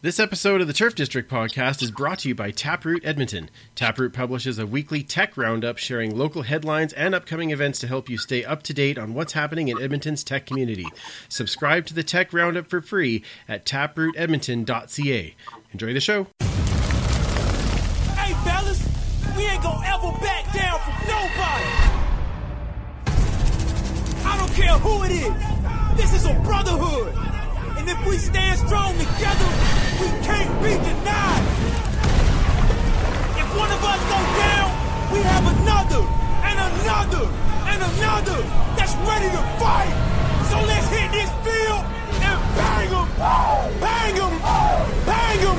This episode of the Turf District podcast is brought to you by Taproot Edmonton. Taproot publishes a weekly tech roundup sharing local headlines and upcoming events to help you stay up to date on what's happening in Edmonton's tech community. Subscribe to the tech roundup for free at taprootedmonton.ca. Enjoy the show. Hey, fellas, we ain't gonna ever back down from nobody. I don't care who it is. This is a brotherhood. If we stand strong together, we can't be denied. If one of us go down, we have another, and another, and another that's ready to fight. So let's hit this field and bang them, bang them, bang them.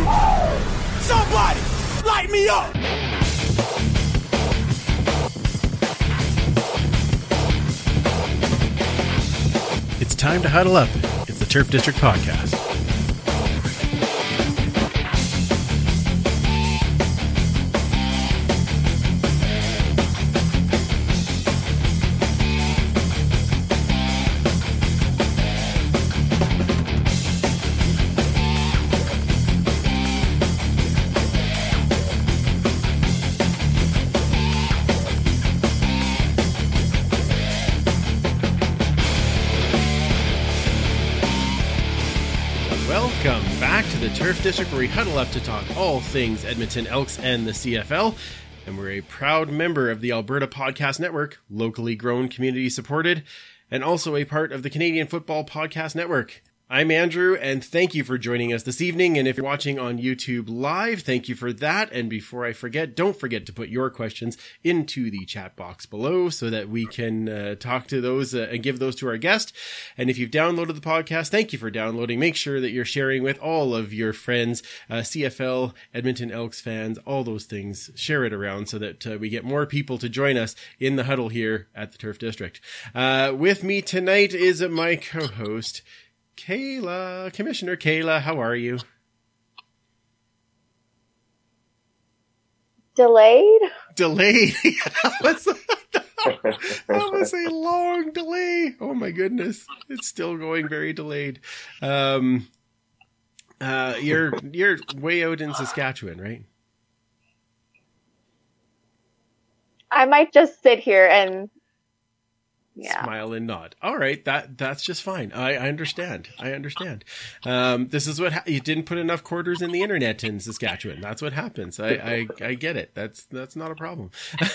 Somebody, light me up. It's time to huddle up. Turf District podcast. Turf District where we huddle up to talk all things Edmonton Elks and the CFL. And we're a proud member of the Alberta Podcast Network, locally grown, community supported, and also a part of the Canadian Football Podcast Network. I'm Andrew, and thank you for joining us this evening. And if you're watching on YouTube live, thank you for that. And before I forget, don't forget to put your questions into the chat box below so that we can uh, talk to those uh, and give those to our guest. And if you've downloaded the podcast, thank you for downloading. Make sure that you're sharing with all of your friends, uh, CFL, Edmonton Elks fans, all those things. Share it around so that uh, we get more people to join us in the huddle here at the Turf District. Uh, with me tonight is my co-host, Kayla, Commissioner Kayla, how are you? Delayed? Delayed. that, was, that was a long delay. Oh my goodness. It's still going very delayed. Um, uh, you're, you're way out in Saskatchewan, right? I might just sit here and yeah. smile and nod. All right, that that's just fine. I, I understand. I understand. Um, this is what ha- you didn't put enough quarters in the internet in Saskatchewan. That's what happens. I I, I get it. That's that's not a problem.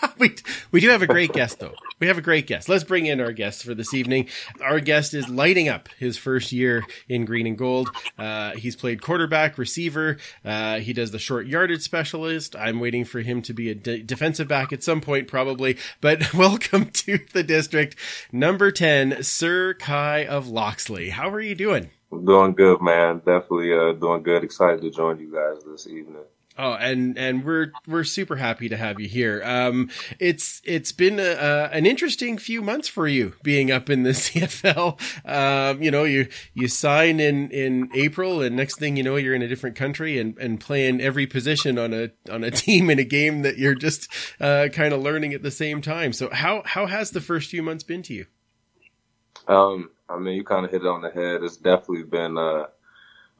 we we do have a great guest though. We have a great guest. Let's bring in our guest for this evening. Our guest is lighting up his first year in green and gold. Uh, he's played quarterback, receiver. Uh, he does the short yardage specialist. I'm waiting for him to be a de- defensive back at some point, probably. But welcome to the district, number ten, Sir Kai of Loxley. How are you doing? I'm doing good, man. Definitely uh, doing good. Excited to join you guys this evening. Oh, and and we're we're super happy to have you here. Um, it's it's been a, a, an interesting few months for you being up in the CFL. Um, you know, you you sign in in April, and next thing you know, you're in a different country and and playing every position on a on a team in a game that you're just uh, kind of learning at the same time. So how how has the first few months been to you? Um, I mean, you kind of hit it on the head. It's definitely been uh,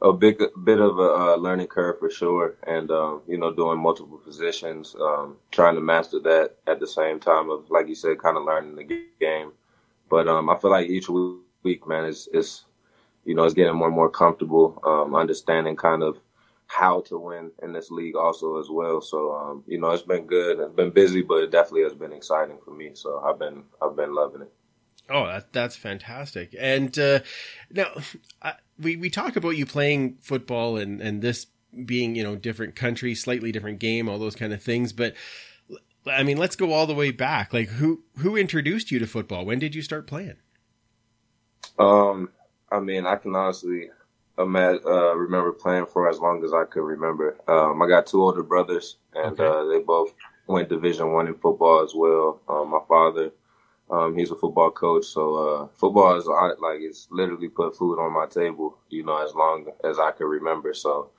a big bit of a learning curve for sure, and um, you know, doing multiple positions, um, trying to master that at the same time of, like you said, kind of learning the game. But um, I feel like each week, man, is is you know, it's getting more and more comfortable, um, understanding kind of how to win in this league also as well. So um, you know, it's been good. It's been busy, but it definitely has been exciting for me. So I've been I've been loving it. Oh, that, that's fantastic. And uh, now I, we we talk about you playing football and and this being you know different country, slightly different game, all those kind of things. But I mean, let's go all the way back. Like who who introduced you to football? When did you start playing? Um, I mean, I can honestly imagine, uh, remember playing for as long as I could remember. Um, I got two older brothers, and Okay. uh, they both went Division One in football as well. Um, my father, um, he's a football coach, so uh, football is like it's literally put food on my table. You know, as long as I can remember. So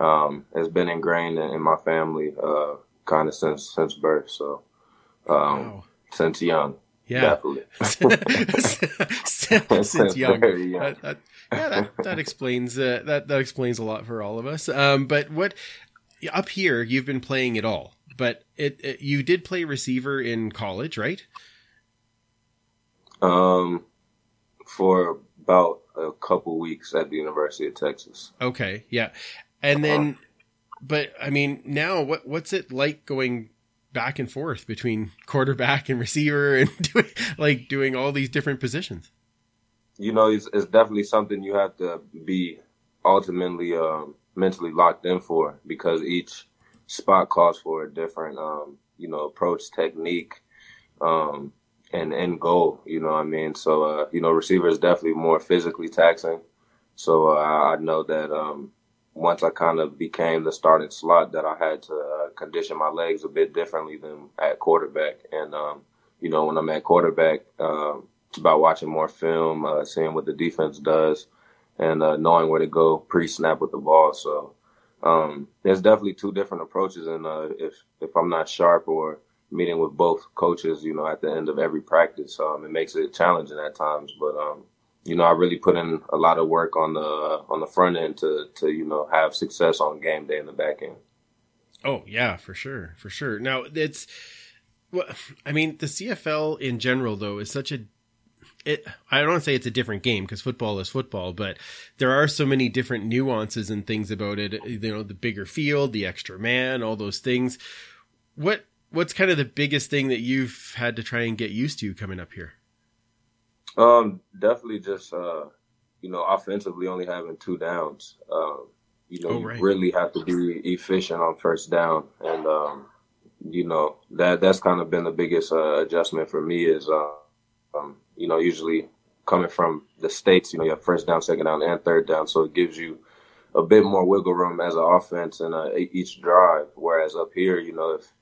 um, it's been ingrained in, in my family, uh, kind of since since birth. So um, Wow. since young. Yeah. Definitely. since, since young. Young. That, that, yeah, that, that explains uh, that that explains a lot for all of us. Um, but what up here you've been playing it all, but it, it you did play receiver in college, right? Um, for about a couple weeks at the University of Texas. Okay, yeah, and then, but I mean, now what what's it like going back and forth between quarterback and receiver and doing like doing all these different positions? You know, it's, it's definitely something you have to be ultimately um, mentally locked in for because each spot calls for a different, um, you know, approach, technique, um, and end goal. You know what I mean? So, uh, you know, receiver is definitely more physically taxing. So uh, I know that um, once I kind of became the starting slot, that I had to uh, condition my legs a bit differently than at quarterback. And um, you know, when I'm at quarterback, um, it's about watching more film, uh, seeing what the defense does, and uh, knowing where to go pre-snap with the ball. So um, there's definitely two different approaches, and uh, if if I'm not sharp or meeting with both coaches, you know, at the end of every practice, um, it makes it challenging at times. But um, you know, I really put in a lot of work on the on the front end to to you know have success on game day in the back end. Oh yeah, for sure, for sure. Now it's, well, I mean, the CFL in general though is such a it, I don't want to say it's a different game because football is football, but there are so many different nuances and things about it. You know, the bigger field, the extra man, all those things. What what's kind of the biggest thing that you've had to try and get used to coming up here? Um, definitely just uh, you know, offensively only having two downs. Um, you know, Oh, right. you really have to be efficient on first down, and um, you know that that's kind of been the biggest uh, adjustment for me is, uh, um, you know, usually coming from the states, you know, you have first down, second down, and third down, so it gives you a bit more wiggle room as an offense and uh, each drive. Whereas up here, you know, if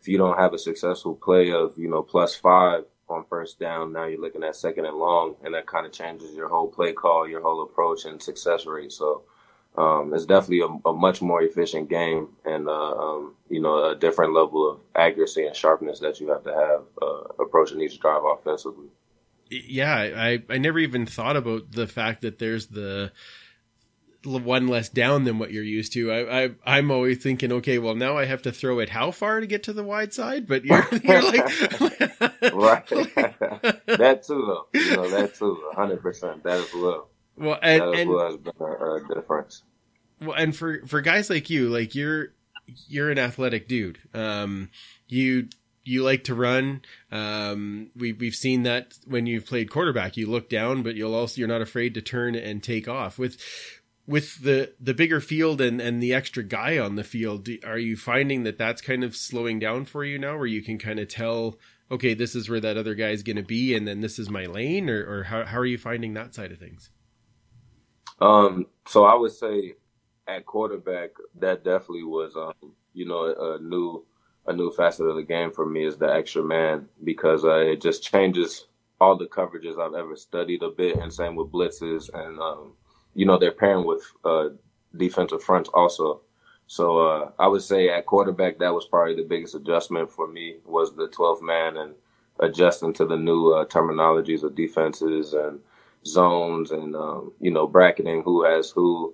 if you don't have a successful play of you know plus five on first down, now you're looking at second and long, and that kind of changes your whole play call, your whole approach, and success rate. So um, it's definitely a, a much more efficient game, and uh, um, you know a different level of accuracy and sharpness that you have to have uh, approaching each drive offensively. Yeah, I I never even thought about the fact that there's the one less down than what you're used to. I, I I'm always thinking, okay, well now I have to throw it how far to get to the wide side, but you're you're like right. that too, though. You know that too. hundred percent. That as well. well, and, That as and well has been a, a difference. well, and for for guys like you, like you're you're an athletic dude. Um, you you like to run. Um, we we've seen that when you've played quarterback, you look down, but you'll also you're not afraid to turn and take off with. With the, the bigger field and, and the extra guy on the field, are you finding that that's kind of slowing down for you now, where you can kind of tell, okay, this is where that other guy is going to be, and then this is my lane, or, or how, how are you finding that side of things? Um, so I would say at quarterback, that definitely was, um, you know, a new, a new facet of the game for me is the extra man because uh, it just changes all the coverages I've ever studied a bit, and same with blitzes, and um, you know, they're pairing with uh, defensive fronts also. So uh, I would say at quarterback, that was probably the biggest adjustment for me was the 12th man and adjusting to the new uh, terminologies of defenses and zones and um, you know bracketing who has who,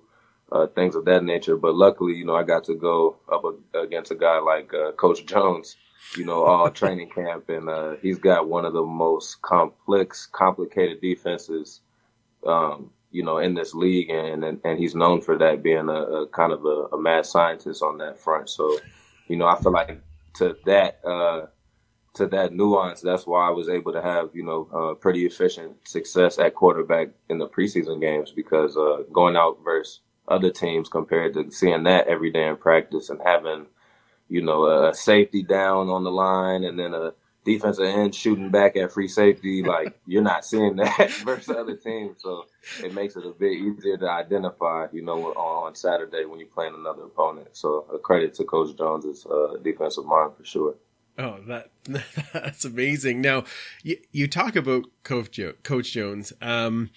uh, things of that nature. But luckily, you know, I got to go up a, against a guy like uh, Coach Jones, you know, all training camp, and uh, he's got one of the most complex, complicated defenses, um, you know, in this league, and and, and he's known for that being a, a kind of a, a mad scientist on that front. So, you know, I feel like to that. Uh, to that nuance, that's why I was able to have, you know, uh, pretty efficient success at quarterback in the preseason games because uh, going out versus other teams compared to seeing that every day in practice and having, you know, a safety down on the line and then a defensive end shooting back at free safety, like you're not seeing that versus other teams. So it makes it a bit easier to identify, you know, on, on Saturday when you're playing another opponent. So a credit to Coach Jones's uh, defensive mind for sure. Oh, that that's amazing. Now, you, you talk about Coach, jo- Coach Jones. Um,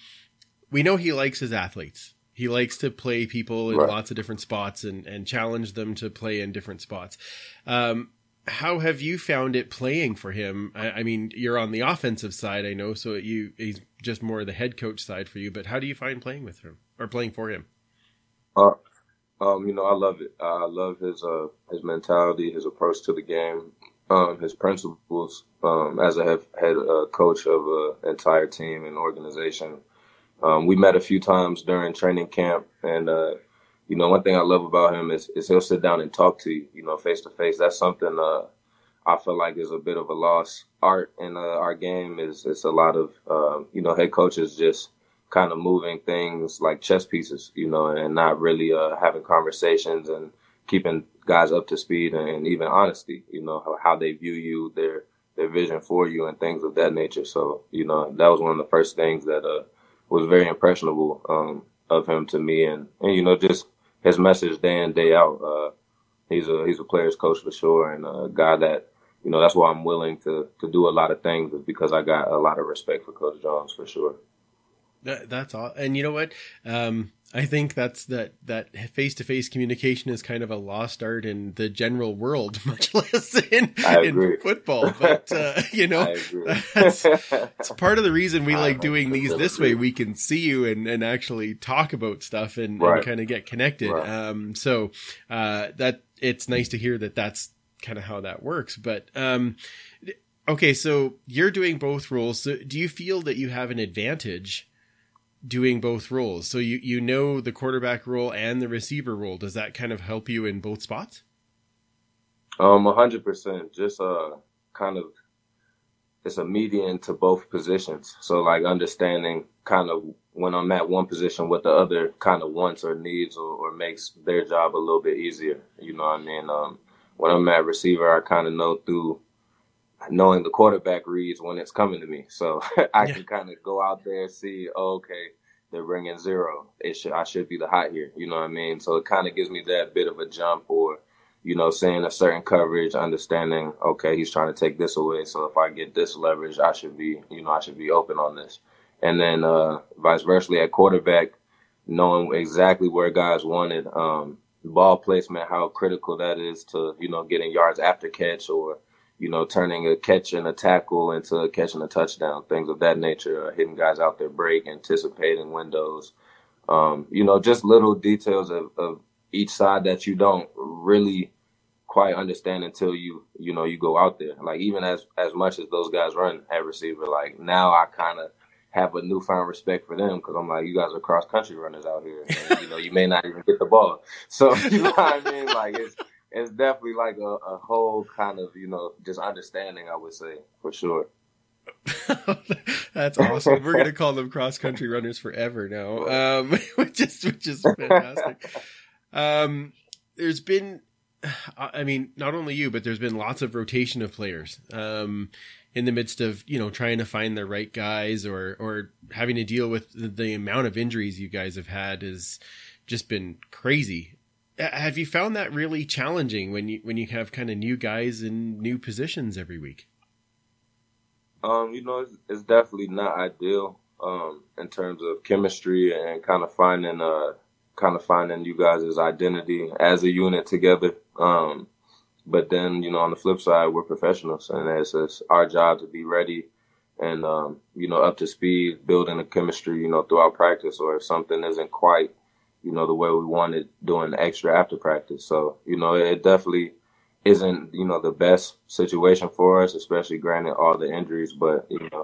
we know he likes his athletes. He likes to play people in Right. lots of different spots and, and challenge them to play in different spots. Um, how have you found it playing for him? I, I, mean, you're on the offensive side, I know, so you he's just more of the head coach side for you. But how do you find playing with him or playing for him? Uh, um, you know, I love it. I love his uh his mentality, his approach to the game, um, his principles. Um, as a head, head uh, coach of an entire team and organization, um, we met a few times during training camp, and uh, you know, one thing I love about him is, is he'll sit down and talk to you, you know, face to face. That's something uh, I feel like is a bit of a lost art in uh, our game. Is it's a lot of uh, you know head coaches just kind of moving things like chess pieces, you know, and not really uh, having conversations and keeping guys up to speed and even honesty, you know, how, how they view you, their their vision for you, and things of that nature. So you know, that was one of the first things that uh, was very impressionable um, of him to me, and and you know just his message day in day out. Uh, he's a he's a player's coach for sure, and a guy that you know that's why I'm willing to to do a lot of things is because I got a lot of respect for Coach Jones for sure. That, that's all. And you know what? Um, I think that's that that face to face communication is kind of a lost art in the general world, much less in, in football. But uh, you know, that's, it's part of the reason we like doing these this way. We can see you and, and actually talk about stuff and, right. and kind of get connected. Right. Um, so uh, that it's nice to hear that that's kind of how that works. But um, okay, so you're doing both roles. So do you feel that you have an advantage? Doing both roles. So you you know the quarterback role and the receiver role. Does that kind of help you in both spots? Um, hundred percent. Just uh, kind of it's a median to both positions. So like understanding kind of when I'm at one position what the other kind of wants or needs or, or makes their job a little bit easier. You know what I mean? Um, when I'm at receiver, I kind of know through knowing the quarterback reads when it's coming to me. So I yeah. can kind of go out there and see, oh, okay, they're bringing zero. It should I should be the hot here. You know what I mean? So it kind of gives me that bit of a jump, or you know, seeing a certain coverage, understanding, okay, he's trying to take this away. So if I get this leverage, I should be, you know, I should be open on this. And then uh, vice versa at quarterback, knowing exactly where guys wanted. Um, ball placement, how critical that is to, you know, getting yards after catch or you know, turning a catch and a tackle into a catch and a touchdown, things of that nature, uh, hitting guys out their break, anticipating windows, um, you know, just little details of, of each side that you don't really quite understand until you, you know, you go out there. Like even as, as much as those guys run at receiver, like now I kind of have a newfound respect for them because I'm like, you guys are cross country runners out here. And, you know, you may not even get the ball. So, you know what I mean? Like it's, it's definitely like a, a whole kind of you know just understanding. I would say for sure. That's awesome. We're gonna call them cross country runners forever now, um, which is which is fantastic. Um, there's been, I mean, not only you, but there's been lots of rotation of players. Um, in the midst of you know trying to find the right guys or or having to deal with the, the amount of injuries you guys have had has just been crazy have you found that really challenging when you when you have kind of new guys in new positions every week? Um, you know, it's, it's definitely not ideal um, in terms of chemistry and kind of finding uh kind of finding you guys' identity as a unit together. Um, but then, you know, on the flip side, we're professionals, and it's, it's our job to be ready and um, you know up to speed, building a chemistry, you know, throughout practice. Or if something isn't quite you know, the way we wanted doing extra after practice. So, you know, it definitely isn't, you know, the best situation for us, especially granted all the injuries, but, you know,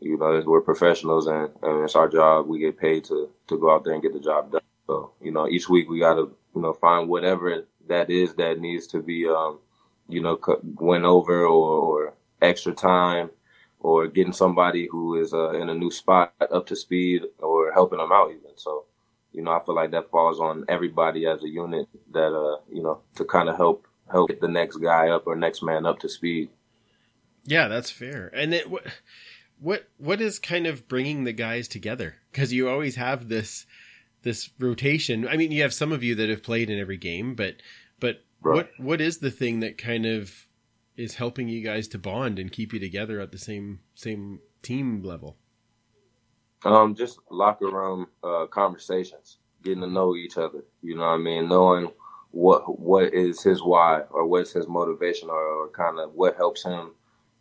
you know, we're professionals and, and it's our job. We get paid to, to go out there and get the job done. So, you know, each week we got to, you know, find whatever that is that needs to be, um, you know, went over or, or extra time or getting somebody who is uh, in a new spot up to speed or helping them out even. So, you know, I feel like that falls on everybody as a unit that, uh, you know, to kind of help help get the next guy up or next man up to speed. Yeah, that's fair. And it, what what what is kind of bringing the guys together? Because you always have this this rotation. I mean, you have some of you that have played in every game, but but right. what what is the thing that kind of is helping you guys to bond and keep you together at the same same team level? Um, just locker room uh, conversations, getting to know each other. You know what I mean? Knowing what what is his why or what's his motivation or, or kind of what helps him,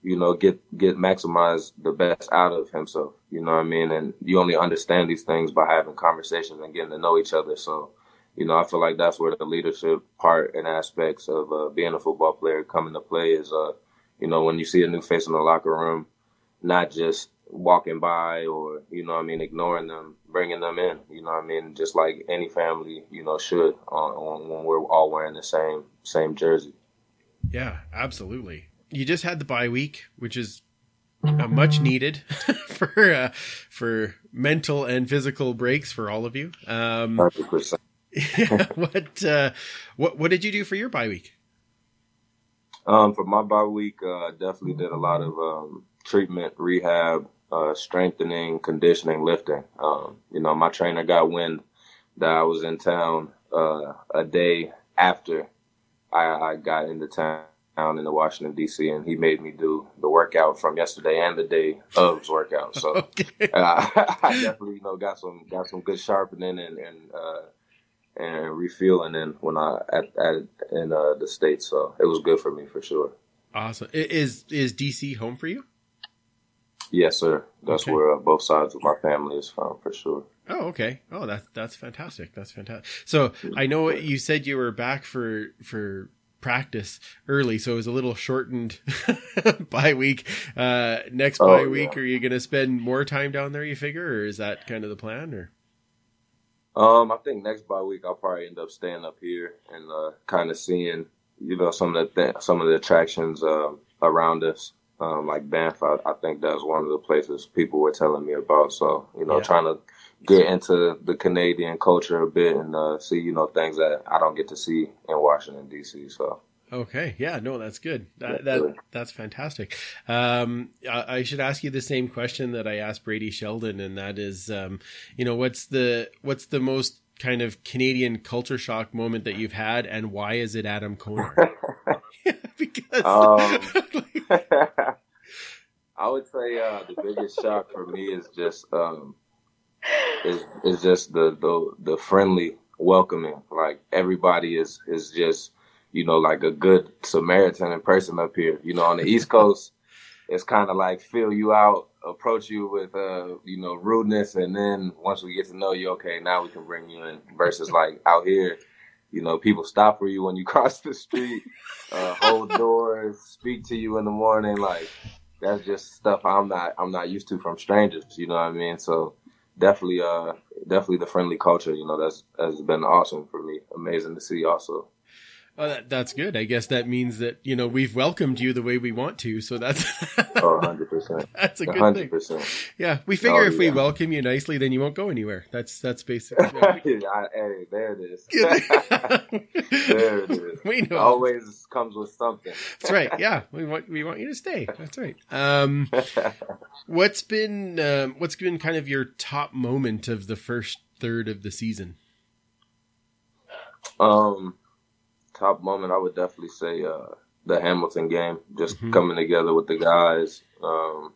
you know, get get maximize the best out of himself. You know what I mean? And you only understand these things by having conversations and getting to know each other. So, you know, I feel like that's where the leadership part and aspects of uh, being a football player come into play. Is uh, you know, when you see a new face in the locker room, not just walking by or you know I mean ignoring them, bringing them in. You know I mean, just like any family you know should on, on when we're all wearing the same same jersey. Yeah, absolutely. You just had the bye week, which is uh, much needed for uh, for mental and physical breaks for all of you. Um, 100%. yeah, what uh, what what did you do for your bye week? Um, for my bye week, uh, definitely did a lot of um, treatment, rehab, uh, strengthening, conditioning, lifting. Um, you know, my trainer got wind that I was in town uh, a day after I, I got into town in the Washington D.C. and he made me do the workout from yesterday and the day of's workout. So Okay. uh, I definitely you know got some got some good sharpening and and uh, and refueling in when I at, at in uh, the states. So it was good for me for sure. Awesome. Is is DC home for you? Yes, sir. That's Okay. where uh, both sides of my family is from for sure. Oh, okay. Oh, that's that's fantastic. That's fantastic. So I know you said you were back for for practice early, so it was a little shortened bye week. Uh, next Oh, bye yeah. week, are you going to spend more time down there? You figure, or is that kind of the plan? Or Um, I think next bye week I'll probably end up staying up here and uh, kind of seeing, you know, some of the th- some of the attractions um, around us. Um, like Banff, I, I think that's one of the places people were telling me about. So, you know, Yeah. trying to get into the Canadian culture a bit and uh, see, you know, things that I don't get to see in Washington D.C. So, okay, yeah, no, that's good. That, that that's fantastic. Um, I, I should ask you the same question that I asked Brady Sheldon, and that is, um, you know, what's the what's the most kind of Canadian culture shock moment that you've had, and why is it Adam Coney? because Um, I would say uh, the biggest shock for me is just um, is is just the, the the friendly welcoming. Like everybody is is just you know like a good Samaritan in person up here. You know, on the East Coast, it's kind of like fill you out, approach you with uh you know rudeness, and then once we get to know you, okay, now we can bring you in. Versus like out here. You know, people stop for you when you cross the street, uh, hold doors, speak to you in the morning. Like that's just stuff I'm not I'm not used to from strangers. You know what I mean? So definitely, uh, definitely the friendly culture. You know, that's has been awesome for me. Amazing to see. Also, Oh, that, that's good. I guess that means that you know we've welcomed you the way we want to. So that's oh, 100 percent, that's a good hundred thing. Yeah, we figure Oh, if we welcome you nicely, then you won't go anywhere. That's that's basically. Hey, there it is. there it is. we know. Always comes with something. That's right. Yeah, we want we want you to stay. That's right. Um, what's been um, what's been kind of your top moment of the first third of the season? Um, top moment, I would definitely say uh, the Hamilton game. Just Mhm. coming together with the guys, um,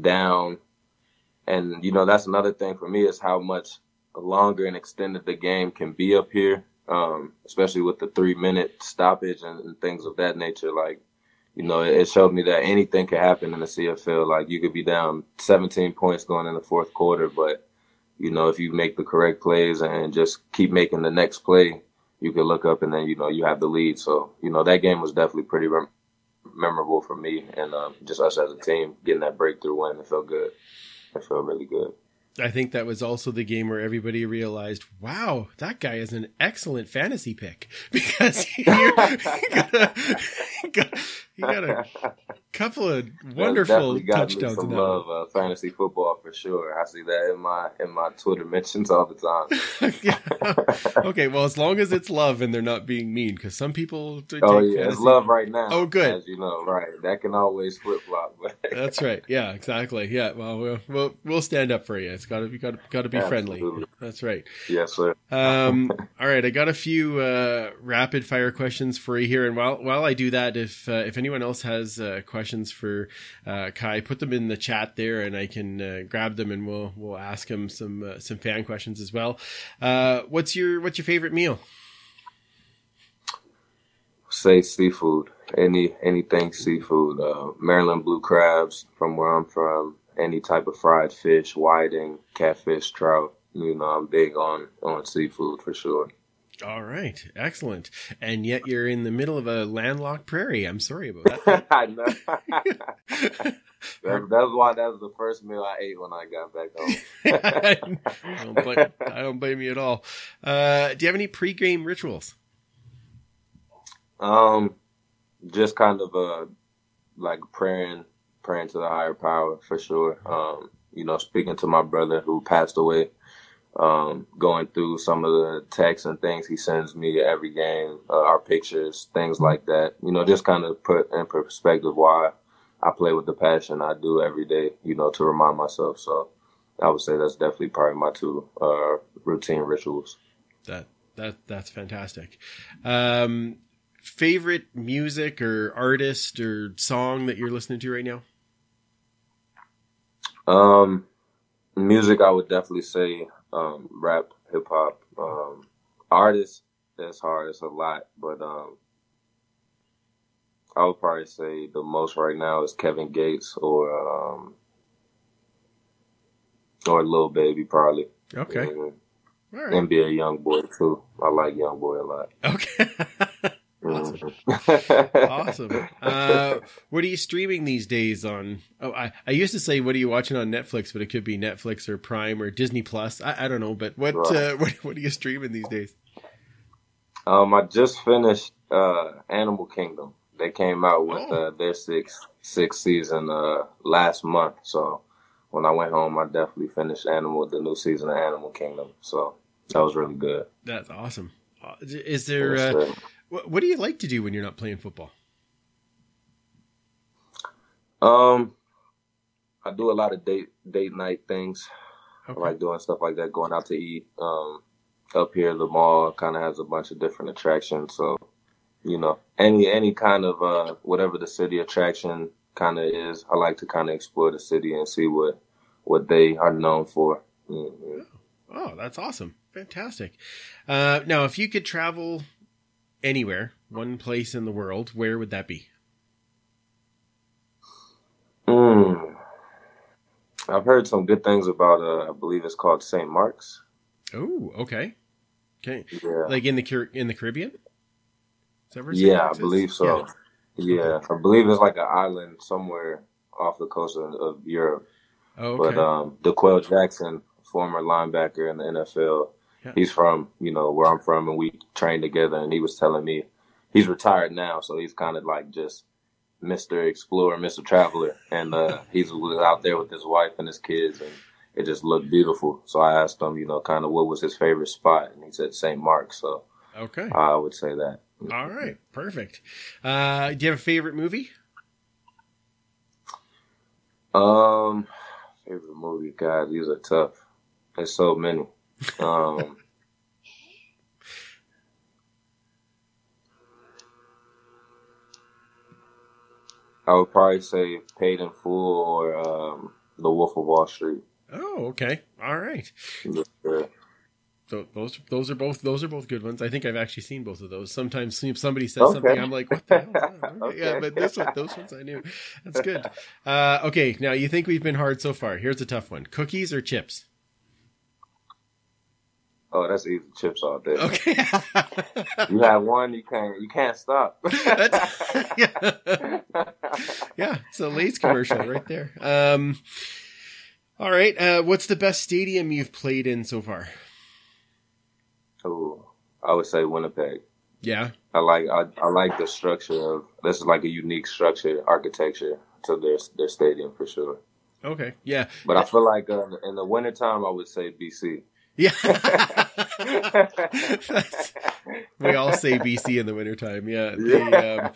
down, and you know that's another thing for me is how much longer and extended the game can be up here, um, especially with the three minute stoppage and, and things of that nature. Like, you know, it, it showed me that anything could happen in the CFL. Like, you could be down 17 points going in the fourth quarter, but you know, if you make the correct plays and just keep making the next play, you can look up and then you know you have the lead. So you know that game was definitely pretty rem- memorable for me and um, just us as a team getting that breakthrough win. It felt good. It felt really good. I think that was also the game where everybody realized, wow, that guy is an excellent fantasy pick because he, he got, a, he got, a couple of wonderful Definitely got me touchdowns in some love uh, fantasy football for sure. I see that in my in my Twitter mentions all the time. yeah. Okay, well, as long as it's love and they're not being mean, because some people Oh yeah, it's love right now. Oh, good. As you know, right? That can always flip flop. That's right. Yeah, exactly. Yeah. Well, we'll we'll, we'll stand up for you. It's got to be got to, got to be friendly. That's right. yes, sir. Um, all right, I got a few uh, rapid fire questions for you here, and while while I do that, if uh, if anyone else has uh, questions for uh, Kai, put them in the chat there, and I can uh, grab them, and we'll we'll ask him some uh, some fan questions as well. Uh, what's your what's your favorite meal? say seafood. Any anything seafood. Maryland blue crabs from where I'm from. Any type of fried fish, whiting, catfish, trout. You know, I'm big on on seafood for sure. All right, excellent. And yet you're in the middle of a landlocked prairie. I'm sorry about that. I know. that, that's why that was the first meal I ate when I got back home. I, don't blame, I don't blame you at all. Uh, do you have any pre-game rituals? Um, just kind of uh, like praying, praying to the higher power for sure. Um, you know, speaking to my brother who passed away um, going through some of the texts and things he sends me every game, uh, our pictures, things like that. You know, just kind of put in perspective why I play with the passion I do every day. You know, to remind myself. So I would say that's definitely probably my two uh, routine rituals. That that that's fantastic. Um, favorite music or artist or song that you're listening to right now? Um, music, I would definitely say um, rap, hip hop, um, artists. That's hard. It's a lot, but um, I would probably say the most right now is Kevin Gates or um, or Lil Baby, probably. Okay. And All right. NBA Young Boy too. I like Young Boy a lot. Okay. awesome. Mhm. awesome. Uh, what are you streaming these days on? Oh, I, I used to say, what are you watching on Netflix, but it could be Netflix or Prime or Disney Plus. I, I don't know, but what, Right. uh, what what are you streaming these days? Um, I just finished uh, Animal Kingdom. They came out with Oh. uh, their sixth sixth season uh, last month. So when I went home, I definitely finished Animal the new season of Animal Kingdom. So that was really good. That's awesome. Uh, Is there? What, what do you like to do when you're not playing football? Um, I do a lot of date date night things. Okay. I like doing stuff like that, going out to eat. Um, up here, the mall kind of has a bunch of different attractions. So, you know, any any kind of uh, whatever the city attraction kind of is, I like to kind of explore the city and see what what they are known for. hmm Oh, that's awesome. Fantastic. Uh, now, if you could travel anywhere, one place in the world, where would that be? Mm. I've heard some good things about. Uh, I believe it's called St. Mark's. Oh, okay. Okay. Yeah, Like in the in the Caribbean? Yeah, I is? believe so. Yeah, I believe it's like an island somewhere off the coast of, of Europe. Oh, okay. But um, D'Qwell Jackson, former linebacker in the NFL, Yeah. he's from you know where I'm from, and we trained together. And he was telling me he's retired now, so he's kind of like just Mister Explorer, Mister Traveler, and uh, he's was out there with his wife and his kids, and it just looked beautiful. So I asked him, you know, kind of what was his favorite spot, and he said St. Mark's. So okay. I would say that. All right. Perfect. Uh, do you have a favorite movie? Um, favorite movie, God, these are tough. There's so many. Um, I would probably say Paid in Full or um, The Wolf of Wall Street. Oh, okay. All right. Yeah. So those those are both those are both good ones. I think I've actually seen both of those. Sometimes if somebody says Okay. something, I'm like, what the hell? Okay, Yeah, but this one, those ones I knew. That's good. Uh, okay, now you think we've been hard so far. Here's a tough one: cookies or chips? Oh, that's easy. Chips all day. Okay. You have one, you can't you can't stop. yeah. yeah, it's a Lay's commercial right there. Um, all right. Uh, what's the best stadium you've played in so far? Ooh, I would say Winnipeg. Yeah. I like I, I like the structure of this is like a unique structure architecture to their their stadium for sure. Okay. Yeah. But I feel like uh, in the wintertime I would say BC. Yeah. We all say BC in the wintertime. Yeah. The, um,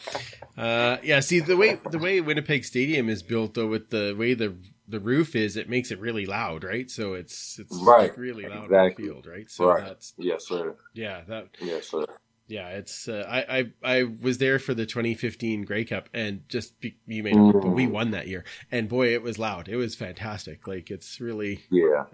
uh, yeah. See the way the way Winnipeg Stadium is built, though, with the way the the roof is, it makes it really loud, right? So it's it's Right. really loud Exactly. on the field, right? So Right. that's Yes, sir. yeah that Yes, sir. Yeah, it's uh, I, I I was there for the 2015 Grey Cup and just be, you may know, but we won that year and boy it was loud. It was fantastic. Like it's really Yeah,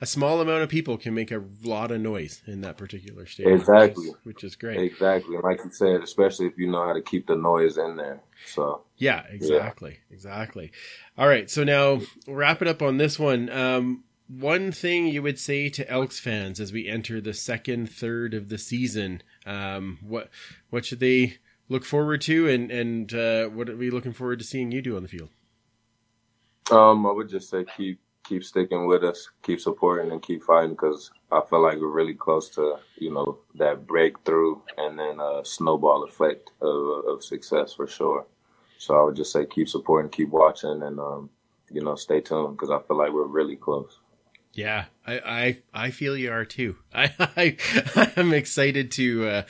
a small amount of people can make a lot of noise in that particular stadium. Exactly. Which is, which is great. exactly. Like you said, especially if you know how to keep the noise in there. So Yeah, exactly. Exactly. All right. So now wrap it up on this one. Um, one thing you would say to Elks fans as we enter the second third of the season, um, what, what should they look forward to and, and, uh, what are we looking forward to seeing you do on the field? Um, I would just say keep keep sticking with us, keep supporting, and keep fighting because I feel like we're really close to you know that breakthrough and then a snowball effect of, of success for sure. So I would just say keep supporting, keep watching, and um, you know stay tuned because I feel like we're really close. Yeah, I, I, I feel you are too. I, I, I'm excited to, uh,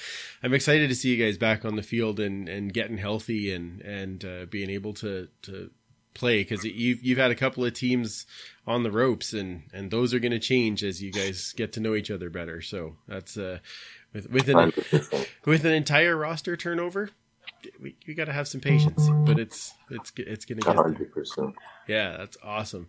I'm excited to see you guys back on the field and, and getting healthy and, and, uh, being able to, to play because you've, you've had a couple of teams on the ropes and, and those are going to change as you guys get to know each other better. So that's, uh, with, with an, with an entire roster turnover, we, we got to have some patience, but it's, it's, it's going to get hundred percent. Yeah, that's awesome.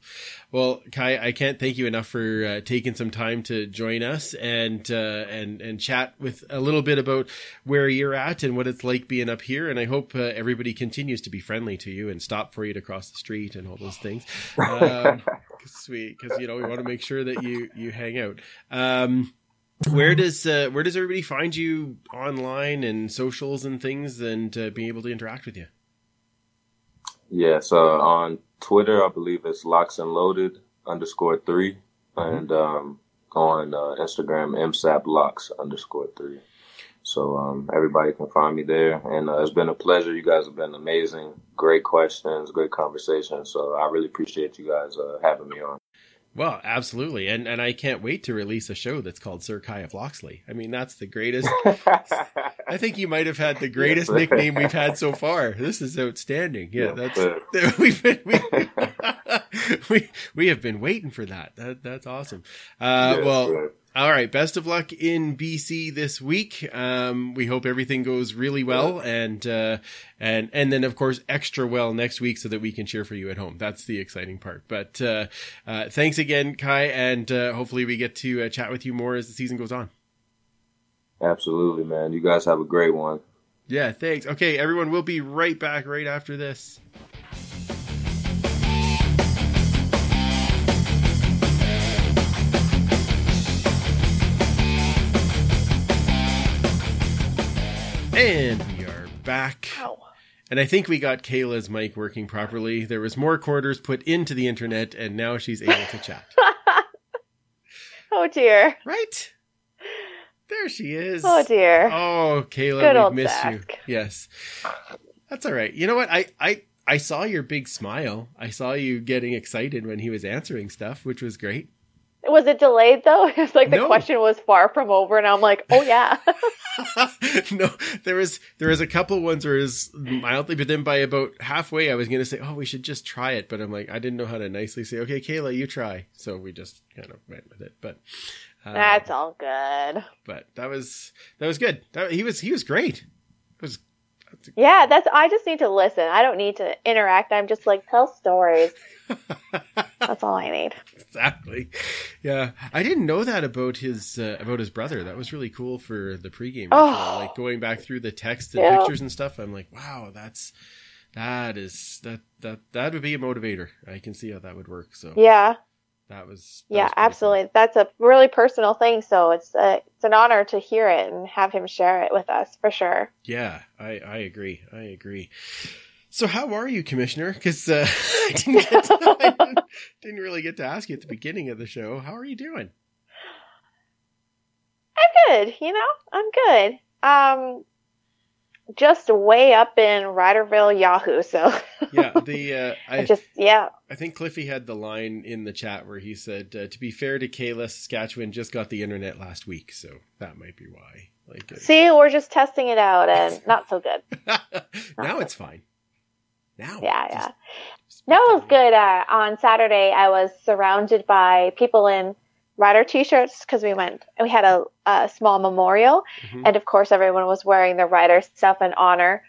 Well, Kai, I can't thank you enough for uh, taking some time to join us and uh, and and chat with a little bit about where you're at and what it's like being up here. And I hope uh, everybody continues to be friendly to you and stop for you to cross the street and all those things. Um, sweet, because you know we want to make sure that you you hang out. Um, where does uh, where does everybody find you online and socials and things and uh, being able to interact with you? Yeah, so on Twitter, I believe it's locks and loaded underscore three, and um, on uh, Instagram, msap locks underscore three. So um, everybody can find me there, and uh, it's been a pleasure. You guys have been amazing, great questions, great conversation. So I really appreciate you guys uh, having me on. Well, absolutely, and and I can't wait to release a show that's called Sir Kai of Loxley. I mean, that's the greatest. I think you might have had the greatest Yes. nickname we've had so far. This is outstanding. Yeah, Yes, that's we've been we, we we have been waiting for that. That that's awesome. Uh, Yes, well. All right. Best of luck in BC this week. Um, we hope everything goes really well, and uh, and and then of course extra well next week, so that we can cheer for you at home. That's the exciting part. But uh, uh, thanks again, Kai, and uh, hopefully we get to uh, chat with you more as the season goes on. absolutely, man. You guys have a great one. Yeah, thanks. Okay, everyone, we'll be right back right after this. And we are back. Ow. And I think we got Kayla's mic working properly. There was more quarters put into the internet, and now she's able to chat. oh dear. Right? There she is. Oh dear. Oh, Kayla, Good we've missed you. Yes, that's all right. You know what? I I I saw your big smile. I saw you getting excited when he was answering stuff, which was great. Was it delayed though? It's like the No. question was far from over, and I'm like, oh yeah. no, there is there is a couple ones where it was mildly, but then by about halfway, I was going to say, "Oh, we should just try it," but I'm like, I didn't know how to nicely say, "Okay, Kayla, you try." So we just kind of went with it. But uh, That's all good. but that was that was good. That, he was he was great. It was Yeah, that's. I just need to listen. I don't need to interact. I'm just like tell stories. That's all I need. exactly. Yeah, I didn't know that about his uh, about his brother. That was really cool for the pregame. Oh. Like going back through the text and Yeah. pictures and stuff. I'm like, wow, that's that is that that that would be a motivator. I can see how that would work. So Yeah, that was that yeah, was pretty cool. absolutely. That's a really personal thing. So it's a, it's an honor to hear it and have him share it with us for sure. Yeah, I I agree. I agree. So how are you, Commissioner? Because uh, I, didn't get to, I didn't, didn't really get to ask you at the beginning of the show. How are you doing? I'm good. You know, I'm good. Um, just way up in Riderville, Yahoo. So Yeah, the uh, I I just yeah. I think Cliffy had the line in the chat where he said, uh, "To be fair to Kayla, Saskatchewan just got the internet last week, so that might be why." Like, uh, See, we're just testing it out, and not so good. now it's fine. Now, Yeah, yeah. It was good. Uh, on Saturday, I was surrounded by people in rider t-shirts because we went we had a, a small memorial Mhm. and of course everyone was wearing the rider stuff in honor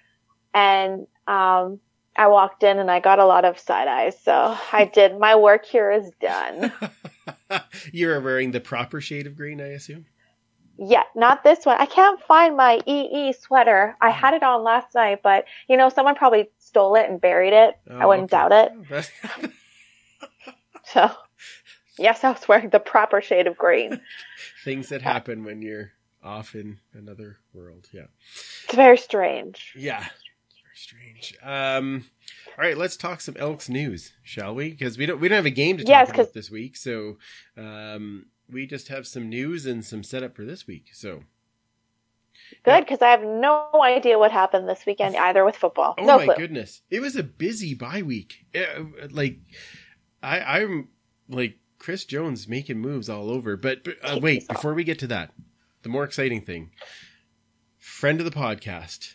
and um, i walked in and i got a lot of side eyes so i did my work here is done You're wearing the proper shade of green, I assume. Yeah not this one i can't find my ee sweater i had it on last night but you know someone probably stole it and buried it i Oh, wouldn't okay. doubt it Oh, so yes i was wearing the proper shade of green Things that happen when you're off in another world. Yeah. it's very strange Yeah. It's very strange. Um, all right, let's talk some Elks news, shall we? Because we don't we don't have a game to talk Yes, about this week, so um, we just have some news and some setup for this week. So, Good, because I have no idea what happened this weekend either with football. oh no my clue. goodness, it was a busy bye week. Uh, like, I I'm like Chris Jones making moves all over. But, but uh, wait, before we get to that, the more exciting thing, friend of the podcast,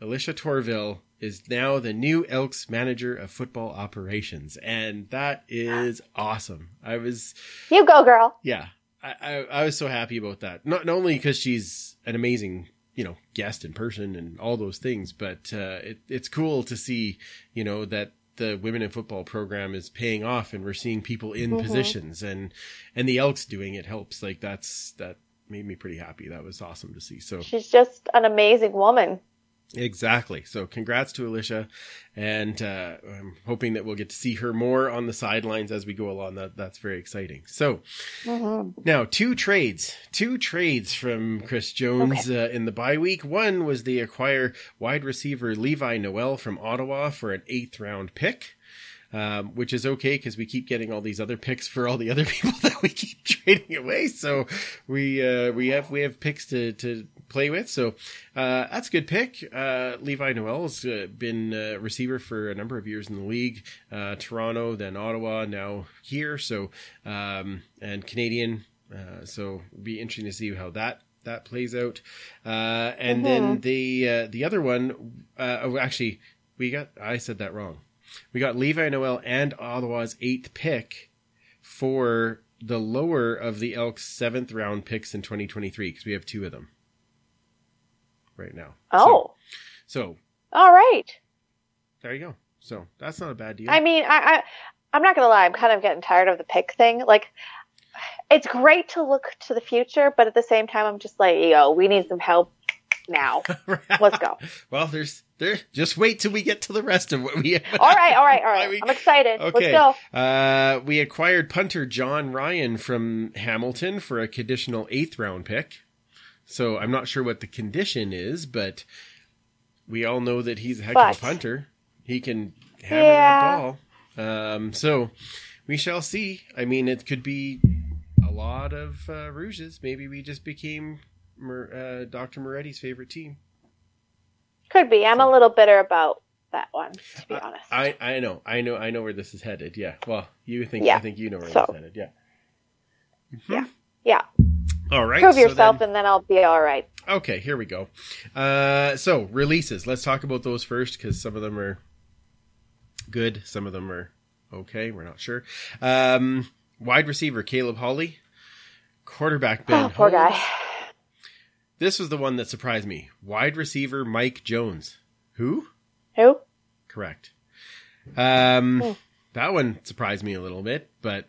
Alicia Torville is now the new Elks manager of football operations, and that is awesome. I was, You go, girl. yeah, I, I, I was so happy about that. Not, not only because she's an amazing, you know, guest in person and all those things, but uh, it, it's cool to see, you know, that the women in football program is paying off, and we're seeing people in Mhm. positions, and and the Elks doing it helps. Like that's that made me pretty happy. That was awesome to see. So She's just an amazing woman. Exactly. So congrats to Alicia, and uh, I'm hoping that we'll get to see her more on the sidelines as we go along. That that's very exciting. So hmm now two trades, two trades from Chris Jones uh, in the bye week. One was they acquire wide receiver Llevi Noel from Ottawa for an eighth round pick. Um, which is okay because we keep getting all these other picks for all the other people that we keep trading away. So we uh, we have we have picks to to play with. So uh, that's a good pick. Uh, Llevi Noel's uh, been a receiver for a number of years in the league. Uh, Toronto, then Ottawa, now here. So um, and Canadian. Uh, so it'll be interesting to see how that that plays out. Uh, and then the uh, the other one, uh, oh, actually, we got I said that wrong. We got Llevi Noel and Ottawa's eighth pick for the lower of the Elks' seventh round picks in 2023 because we have two of them right now. Oh, So, so all right. there you go. So that's not a bad deal. I mean, I, I, I'm not gonna lie. I'm kind of getting tired of the pick thing. Like, it's great to look to the future, but at the same time, I'm just like, yo, we need some help now. Let's go. well, there's there. Just wait till we get to the rest of what we. Have. All right, all right, all Bye I'm excited. Okay. Let's go. Uh, we acquired punter Jon Ryan from Hamilton for a conditional eighth round pick. So I'm not sure what the condition is, but we all know that he's a heck of a punter. He can hammer Yeah. that ball. Um, so we shall see. I mean, it could be a lot of uh, rouges. Maybe we just became Mer- uh, Dr. Moretti's favorite team. Could be. I'm a little bitter about that one, to be honest. I, I know, I know, I know where this is headed. Yeah. Well, you think, Yeah. I think you know where So- this is headed. Yeah. yeah. All right. Prove so yourself, then- and then I'll be all right. okay, here we go. Uh, so releases. Let's talk about those first because some of them are good, some of them are okay. We're not sure. Um, wide receiver Caleb Holley, quarterback Ben. Oh, poor Holmes. guy. This was the one that surprised me. Wide receiver Mike Jones. Who? Who? Correct. Um, Hmm. that one surprised me a little bit, but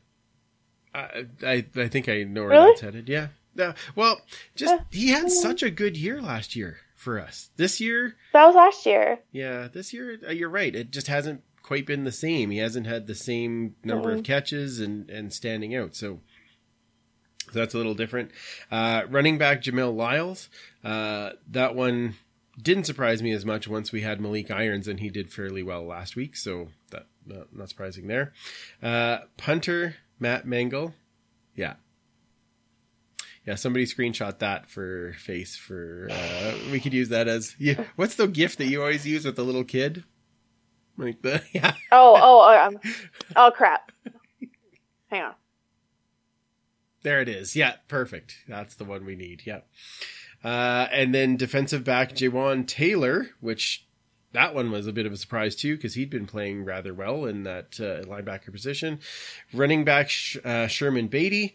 I, I, I think I know where Really? that's headed. Yeah. No, well, just Yeah. he had such a good year last year for us. This year, That was last year. yeah, this year uh, you're right. It just hasn't quite been the same. He hasn't had the same number of Mhm. catches and and standing out. So. So that's a little different. Uh, running back Jamil Lyles, uh, that one didn't surprise me as much once we had Maleek Irons, and he did fairly well last week, so that not, not surprising there. Uh, punter Matt Mengel, yeah, yeah. Somebody screenshot that for face for. Uh, we could use that as yeah. What's the gift that you always use with the little kid? Like the yeah. Oh, oh, oh, um, oh, crap. Hang on. There it is. Yeah, perfect. That's the one we need. Yeah. Uh, and then defensive back Jawan Taylor, which that one was a bit of a surprise too, because he'd been playing rather well in that uh, linebacker position. Running back Sh- uh, Sherman Badie.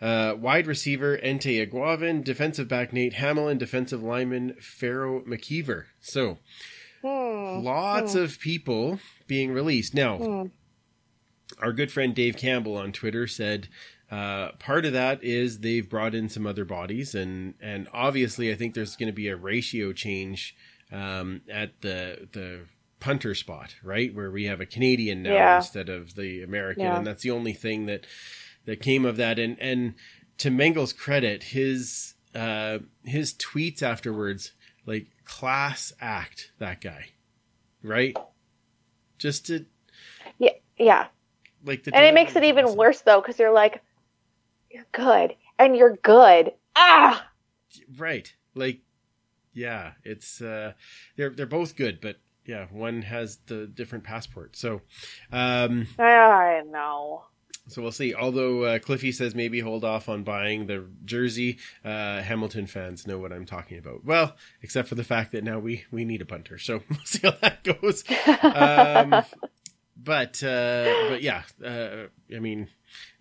Uh, wide receiver Ente Aguavin, defensive back Nate Hamlin, defensive lineman Pharaoh McKeever. So Hmm. lots of people being released. Now, Hmm. our good friend Dave Campbell on Twitter said uh, part of that is they've brought in some other bodies, and and obviously I think there's going to be a ratio change um, at the the punter spot, right, where we have a Canadian now Yeah. instead of the American, Yeah. and that's the only thing that that came of that. And and to Mengel's credit, his uh, his tweets afterwards, like class act, that guy, right? Just to Yeah, yeah. like the And it makes it even worse though, because you're like, you're good, and you're good. Ah, right. Like yeah it's uh they're they're both good but yeah one has the different passport. So um I know. so we'll see. Although uh, cliffy says maybe hold off on buying the jersey uh hamilton fans know what i'm talking about. Well except for the fact that now we we need a punter. So we'll see how that goes. Um but uh but yeah uh i mean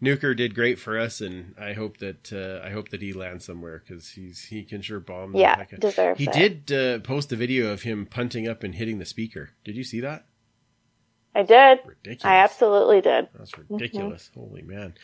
Nuker did great for us, and I hope that uh, I hope that he lands somewhere because he's he can sure bomb. Yeah, deserves He it. did uh, post a video of him punting up and hitting the speaker. Did you see that? I did. Ridiculous. I absolutely did. That's ridiculous. Holy man!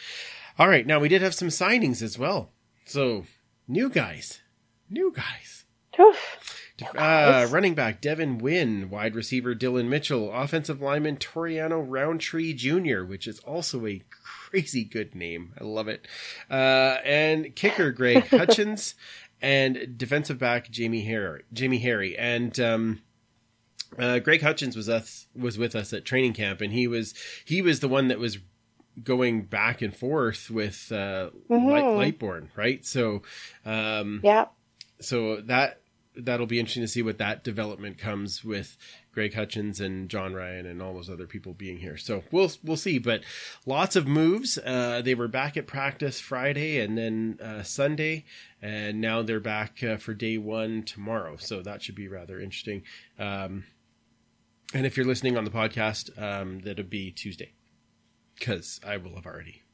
All right, now we did have some signings as well. So new guys, new guys. Oof. Uh, running back Devin Wynn, wide receiver Dylan Mitchell, offensive lineman Toriano Roundtree Jr., which is also a crazy good name. I love it. Uh, and kicker Greg Hutchins, and defensive back Jamie Harry. Jamie Harry, and um, uh, Greg Hutchins was us was with us at training camp, and he was he was the one that was going back and forth with uh, Mhm. Light, Lightborn, right? So. Um, Yeah. so that that'll be interesting to see what that development comes with Greg Hutchins and Jon Ryan and all those other people being here. So we'll we'll see, but lots of moves. Uh, they were back at practice Friday and then uh, Sunday, and now they're back uh, for day one tomorrow. So that should be rather interesting. Um, and if you're listening on the podcast, um, that'll be Tuesday because I will have already.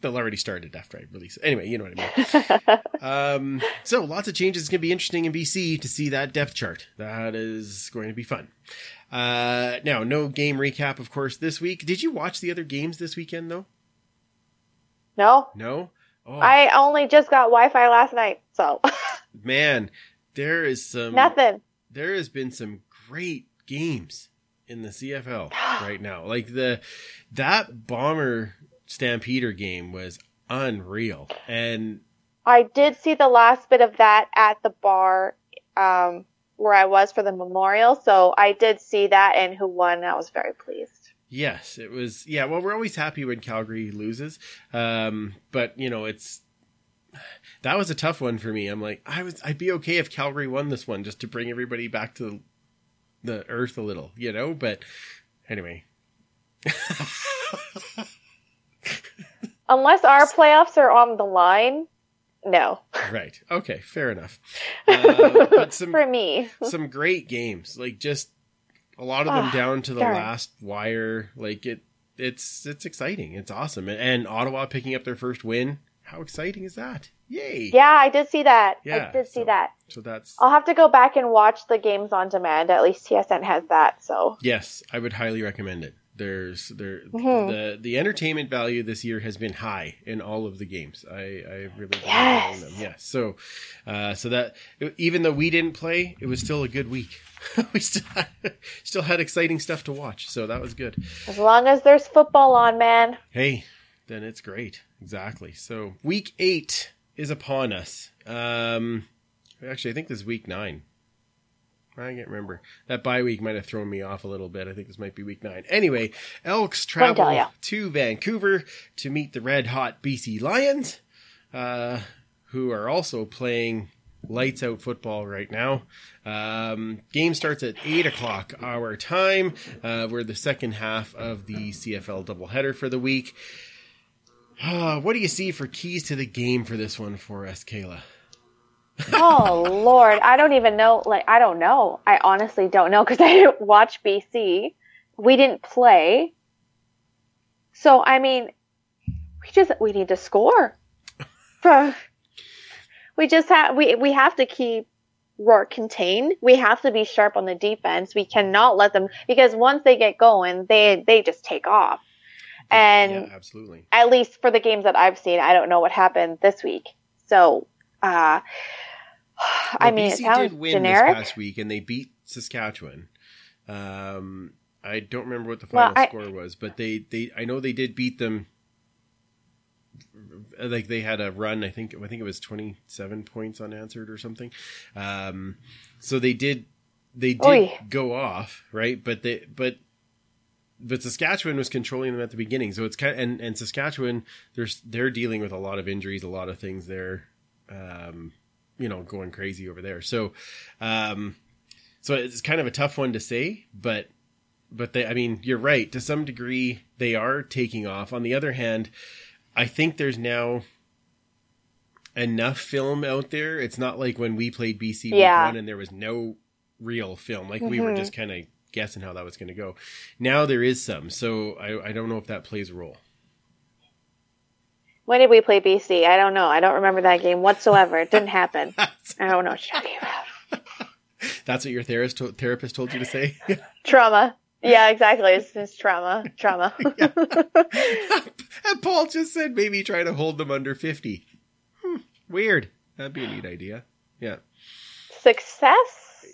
They'll already started after I release it. Anyway, you know what I mean. Um, so lots of changes. It's going to be interesting in BC to see that depth chart. That is going to be fun. Uh, now, no game recap, of course, this week. Did you watch the other games this weekend, though? No, No? Oh, I only just got Wi-Fi last night, so man, there is some, nothing. there has been some great games in the CFL right now. Like the, that Bomber Stampeder game was unreal. And I did see the last bit of that at the bar um, where I was for the memorial, so I did see that and who won. I was very pleased. Yes, it was. Yeah, well, we're always happy when Calgary loses, um, but you know, it's that was a tough one for me. I'm like, I was, I'd be okay if Calgary won this one just to bring everybody back to the earth a little, you know. But anyway, Unless our playoffs are on the line, no. right, okay, fair enough. Uh, but some For me, some great games, like just a lot of them Ah, down to the darn. last wire. Like it, it's it's exciting. It's awesome, and, and Ottawa picking up their first win. How exciting is that? Yay! yeah, I did see that. Yeah, I did see so- that. So that's I'll have to go back and watch the games on demand. At least TSN has that, so yes, I would highly recommend it. There's there Mhm. the the entertainment value this year has been high in all of the games. I I really Yes. them. Yes. So uh, so that even though we didn't play, it was still a good week. we still had, still had exciting stuff to watch. So that was good. as long as there's football on, man. Hey, then it's great. Exactly. So week eight is upon us. Um, actually, I think this is week nine. I can't remember. That bye week might have thrown me off a little bit. I think this might be week nine. Anyway, Elks travel to Vancouver to meet the red hot BC Lions, uh, who are also playing lights out football right now. Um, game starts at 8 o'clock our time. Uh, we're the second half of the CFL doubleheader for the week. Uh, what do you see for keys to the game for this one for us, Kayla? Oh Lord, I don't even know. Like, I don't know. I honestly don't know because I didn't watch BC. We didn't play. So I mean, we just we need to score. we just have we we have to keep Rourke contained. We have to be sharp on the defense. We cannot let them because once they get going, they they just take off. And yeah, absolutely. at least for the games that I've seen, I don't know what happened this week. So, uh, I mean, BC it sounds did win generic. this past week, and they beat Saskatchewan. Um, I don't remember what the Well, final I- score was, but they, they I know they did beat them. Like they had a run, I think I think it was twenty seven points unanswered or something. Um, so they did they did Oy. go off right, but they but but Saskatchewan was controlling them at the beginning, so it's kind and and Saskatchewan they're they're dealing with a lot of injuries, a lot of things there, um, you know, going crazy over there. So, um, so it's kind of a tough one to say, but but they, I mean, you're right to some degree they are taking off. On the other hand, I think there's now enough film out there. It's not like when we played BC Yeah. one and there was no real film. Like we were Mhm. just kind of guessing how that was going to go. Now there is some, so I, I don't know if that plays a role. When did we play BC? I don't know. I don't remember that game whatsoever. It didn't happen. I don't know what you're talking about. that's what your therapist therapist told you to say. Trauma. Yeah, exactly. It's just trauma. Trauma. and Paul just said maybe try to hold them under fifty. Hmm, weird. That'd be a neat idea. Yeah. Success?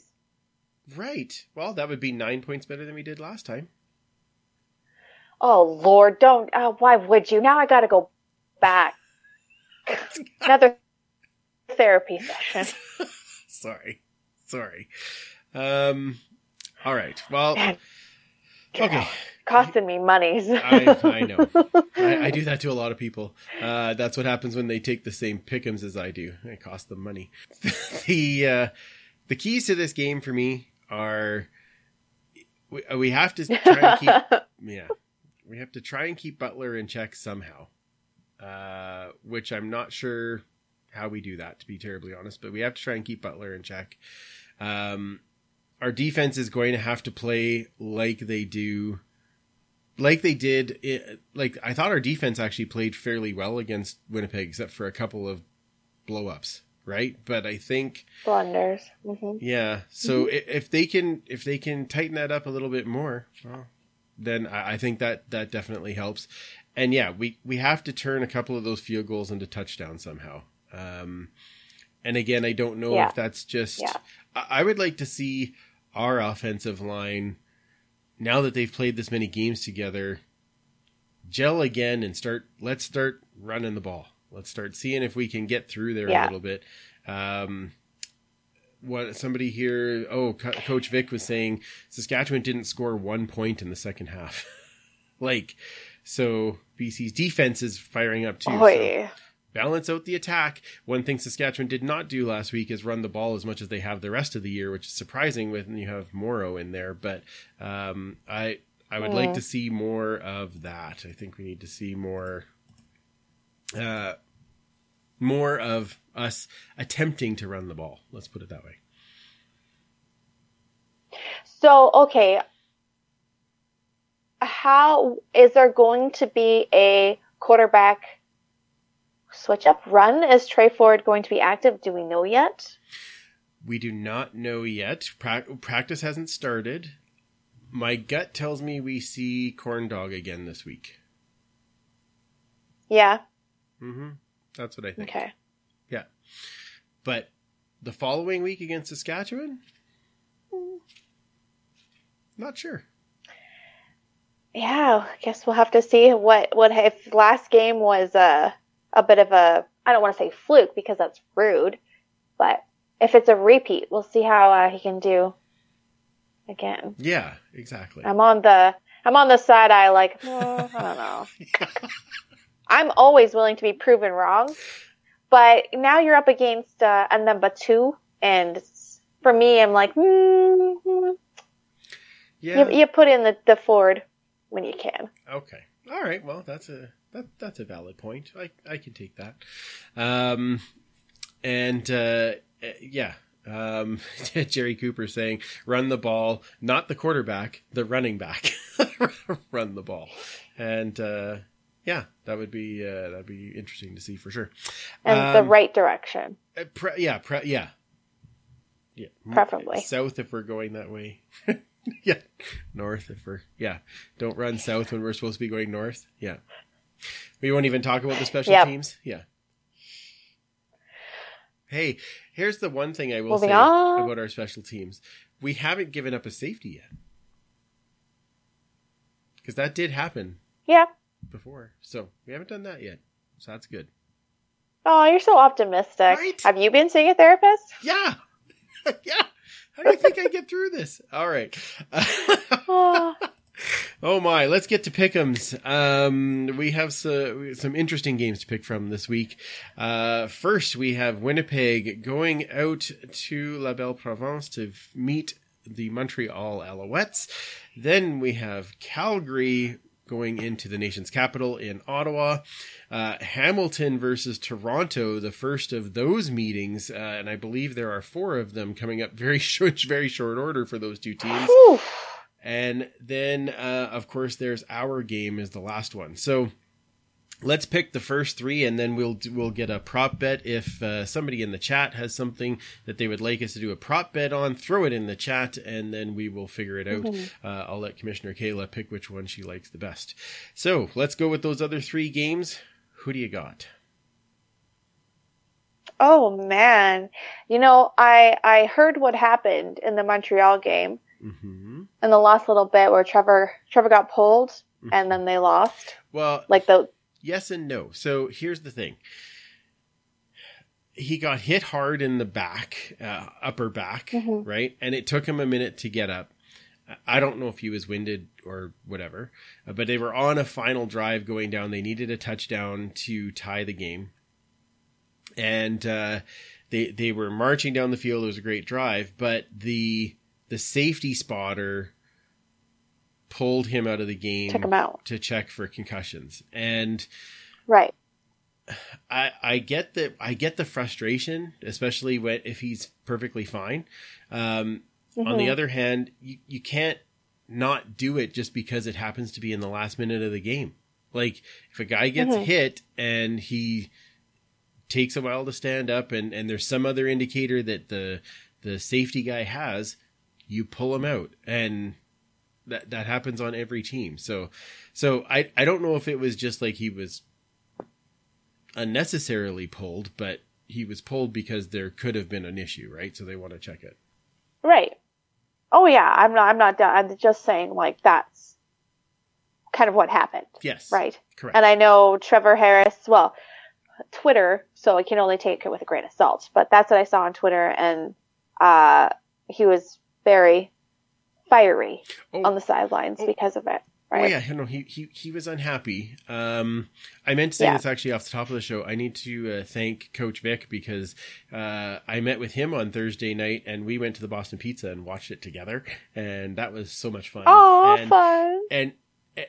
Right. Well, that would be nine points better than we did last time. Oh Lord, don't. Uh, why would you? Now I got to go back. Another therapy session. Sorry. Sorry. Um. All right. Well. Man, Okay. Costing me monies. I, I know. I, I do that to a lot of people. Uh, that's what happens when they take the same pickums as I do. It costs them money. the uh, the keys to this game for me are we, we have to try and keep yeah we have to try and keep Butler in check somehow, uh, which I'm not sure how we do that to be terribly honest. But we have to try and keep Butler in check. Um, our defense is going to have to play like they do like they did it, like i thought our defense actually played fairly well against winnipeg except for a couple of blow ups right but i think Blunders. hmm yeah so i if they can if they can tighten that up a little bit more well, then I, I think that that definitely helps and yeah we we have to turn a couple of those field goals into touchdowns somehow. Um and again i don't know Yeah. if that's just Yeah. I, I would like to see our offensive line now that they've played this many games together gel again and start let's start running the ball. Let's start seeing if we can get through there a little bit. Um what somebody here oh Co- coach vic was saying saskatchewan didn't score one point in the second half. Like so bc's defense is firing up too so balance out the attack. One thing Saskatchewan did not do last week is run the ball as much as they have the rest of the year, which is surprising when you have Morrow in there. But um, I I would like Mm. to see more of that. I think we need to see more uh, more of us attempting to run the ball. Let's put it that way. So, okay. How is there going to be a quarterback switch up run? Is Tre Ford going to be active? Do we know yet? We do not know yet. Pra- practice hasn't started. My gut tells me we see Corn Dog again this week. Yeah. hmm That's what I think. Okay. Yeah. But the following week against Saskatchewan, Hmm. not sure. Yeah, I guess we'll have to see what what if last game was a a bit of a I don't want to say fluke because that's rude, but if it's a repeat, we'll see how uh, he can do again. Yeah, exactly. I'm on the I'm on the side eye like "Oh, I don't know. I'm always willing to be proven wrong, but now you're up against uh, a number two, and for me, I'm like, mm, mm. yeah. you, you put in the the Ford when you can. Okay. All right. Well, that's a that that's a valid point. I I can take that. Um, and uh, uh, yeah. Um, Jerry Cooper saying, "Run the ball, not the quarterback, the running back. Run the ball." And uh, Yeah, that would be uh, that'd be interesting to see for sure. And the Um, right direction. uh, pre- yeah, pre- yeah, yeah. Preferably. south if we're going that way. yeah, north if we're yeah. Don't run south when we're supposed to be going north. Yeah, we won't even talk about the special Yep. teams. Yeah. Hey, here's the one thing I will Moving say on. about our special teams: we haven't given up a safety yet, because that did happen Yeah. before. So we haven't done that yet. So that's good. Oh, you're so optimistic. Right? Have you been seeing a therapist? Yeah. yeah. How do you think I get through this? All right. Oh, my, let's get to pick'ems. Um, we have so, some interesting games to pick from this week. Uh, first we have Winnipeg going out to La Belle Provence to meet the Montreal Alouettes. Then we have Calgary going into the nation's capital in Ottawa. Uh, Hamilton versus Toronto, the first of those meetings, uh, and I believe there are four of them coming up very short, very short order for those two teams. And then, uh, of course, there's our game is the last one. So let's pick the first three, and then we'll we'll get a prop bet. If uh, somebody in the chat has something that they would like us to do a prop bet on, throw it in the chat, and then we will figure it out. Uh, I'll let Commissioner Kayla pick which one she likes the best. So let's go with those other three games. Who do you got? oh man. You know, I I heard what happened in the Montreal game hmm in the last little bit where Trevor Trevor got pulled and then they lost. Well, Like the Yes and no. So here's the thing. He got hit hard in the back, uh, upper back, Mhm. right? And it took him a minute to get up. I don't know if he was winded or whatever, uh, but they were on a final drive going down. They needed a touchdown to tie the game. And uh, they they were marching down the field. It was a great drive, but the the safety spotter pulled him out of the game took him out. to check for concussions. And Right. I I get the I get the frustration, especially when if he's perfectly fine. Um, On the Mhm. other hand, you you can't not do it just because it happens to be in the last minute of the game. Like if a guy gets Mhm. hit and he takes a while to stand up, and and there's some other indicator that the the safety guy has, you pull him out, and that that happens on every team. So so I I don't know if it was just like he was unnecessarily pulled, but he was pulled because there could have been an issue, right? So they want to check it. Right. Oh yeah, I'm not I'm not done. I'm just saying like that's kind of what happened. Yes. Right. Correct. And I know Trevor Harris, well, Twitter, so I can only take it with a grain of salt, but that's what I saw on Twitter and uh he was very fiery Oh. on the sidelines Oh. because of it. Right. Oh yeah, no, he he he was unhappy. Um, I meant to say Yeah. this actually off the top of the show. I need to uh, thank Coach Vic because uh, I met with him on Thursday night, and we went to the Boston Pizza and watched it together, and that was so much fun. Oh, and, fun. and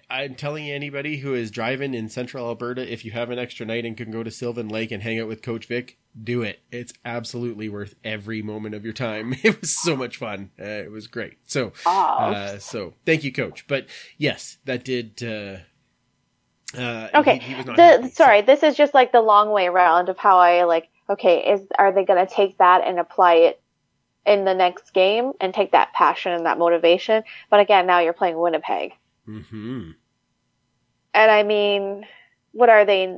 I'm telling you, anybody who is driving in Central Alberta, if you have an extra night and can go to Sylvan Lake and hang out with Coach Vic, do it. It's absolutely worth every moment of your time. It was so much fun. Uh, it was great. So. Uh, so thank you, coach. But yes, that did. Uh, uh, Okay. he, he was not the, happy, so- sorry, this is just like the long way around of how I like. Okay, is are they going to take that and apply it in the next game and take that passion and that motivation? But again, now you're playing Winnipeg, Mhm. and I mean, what are they?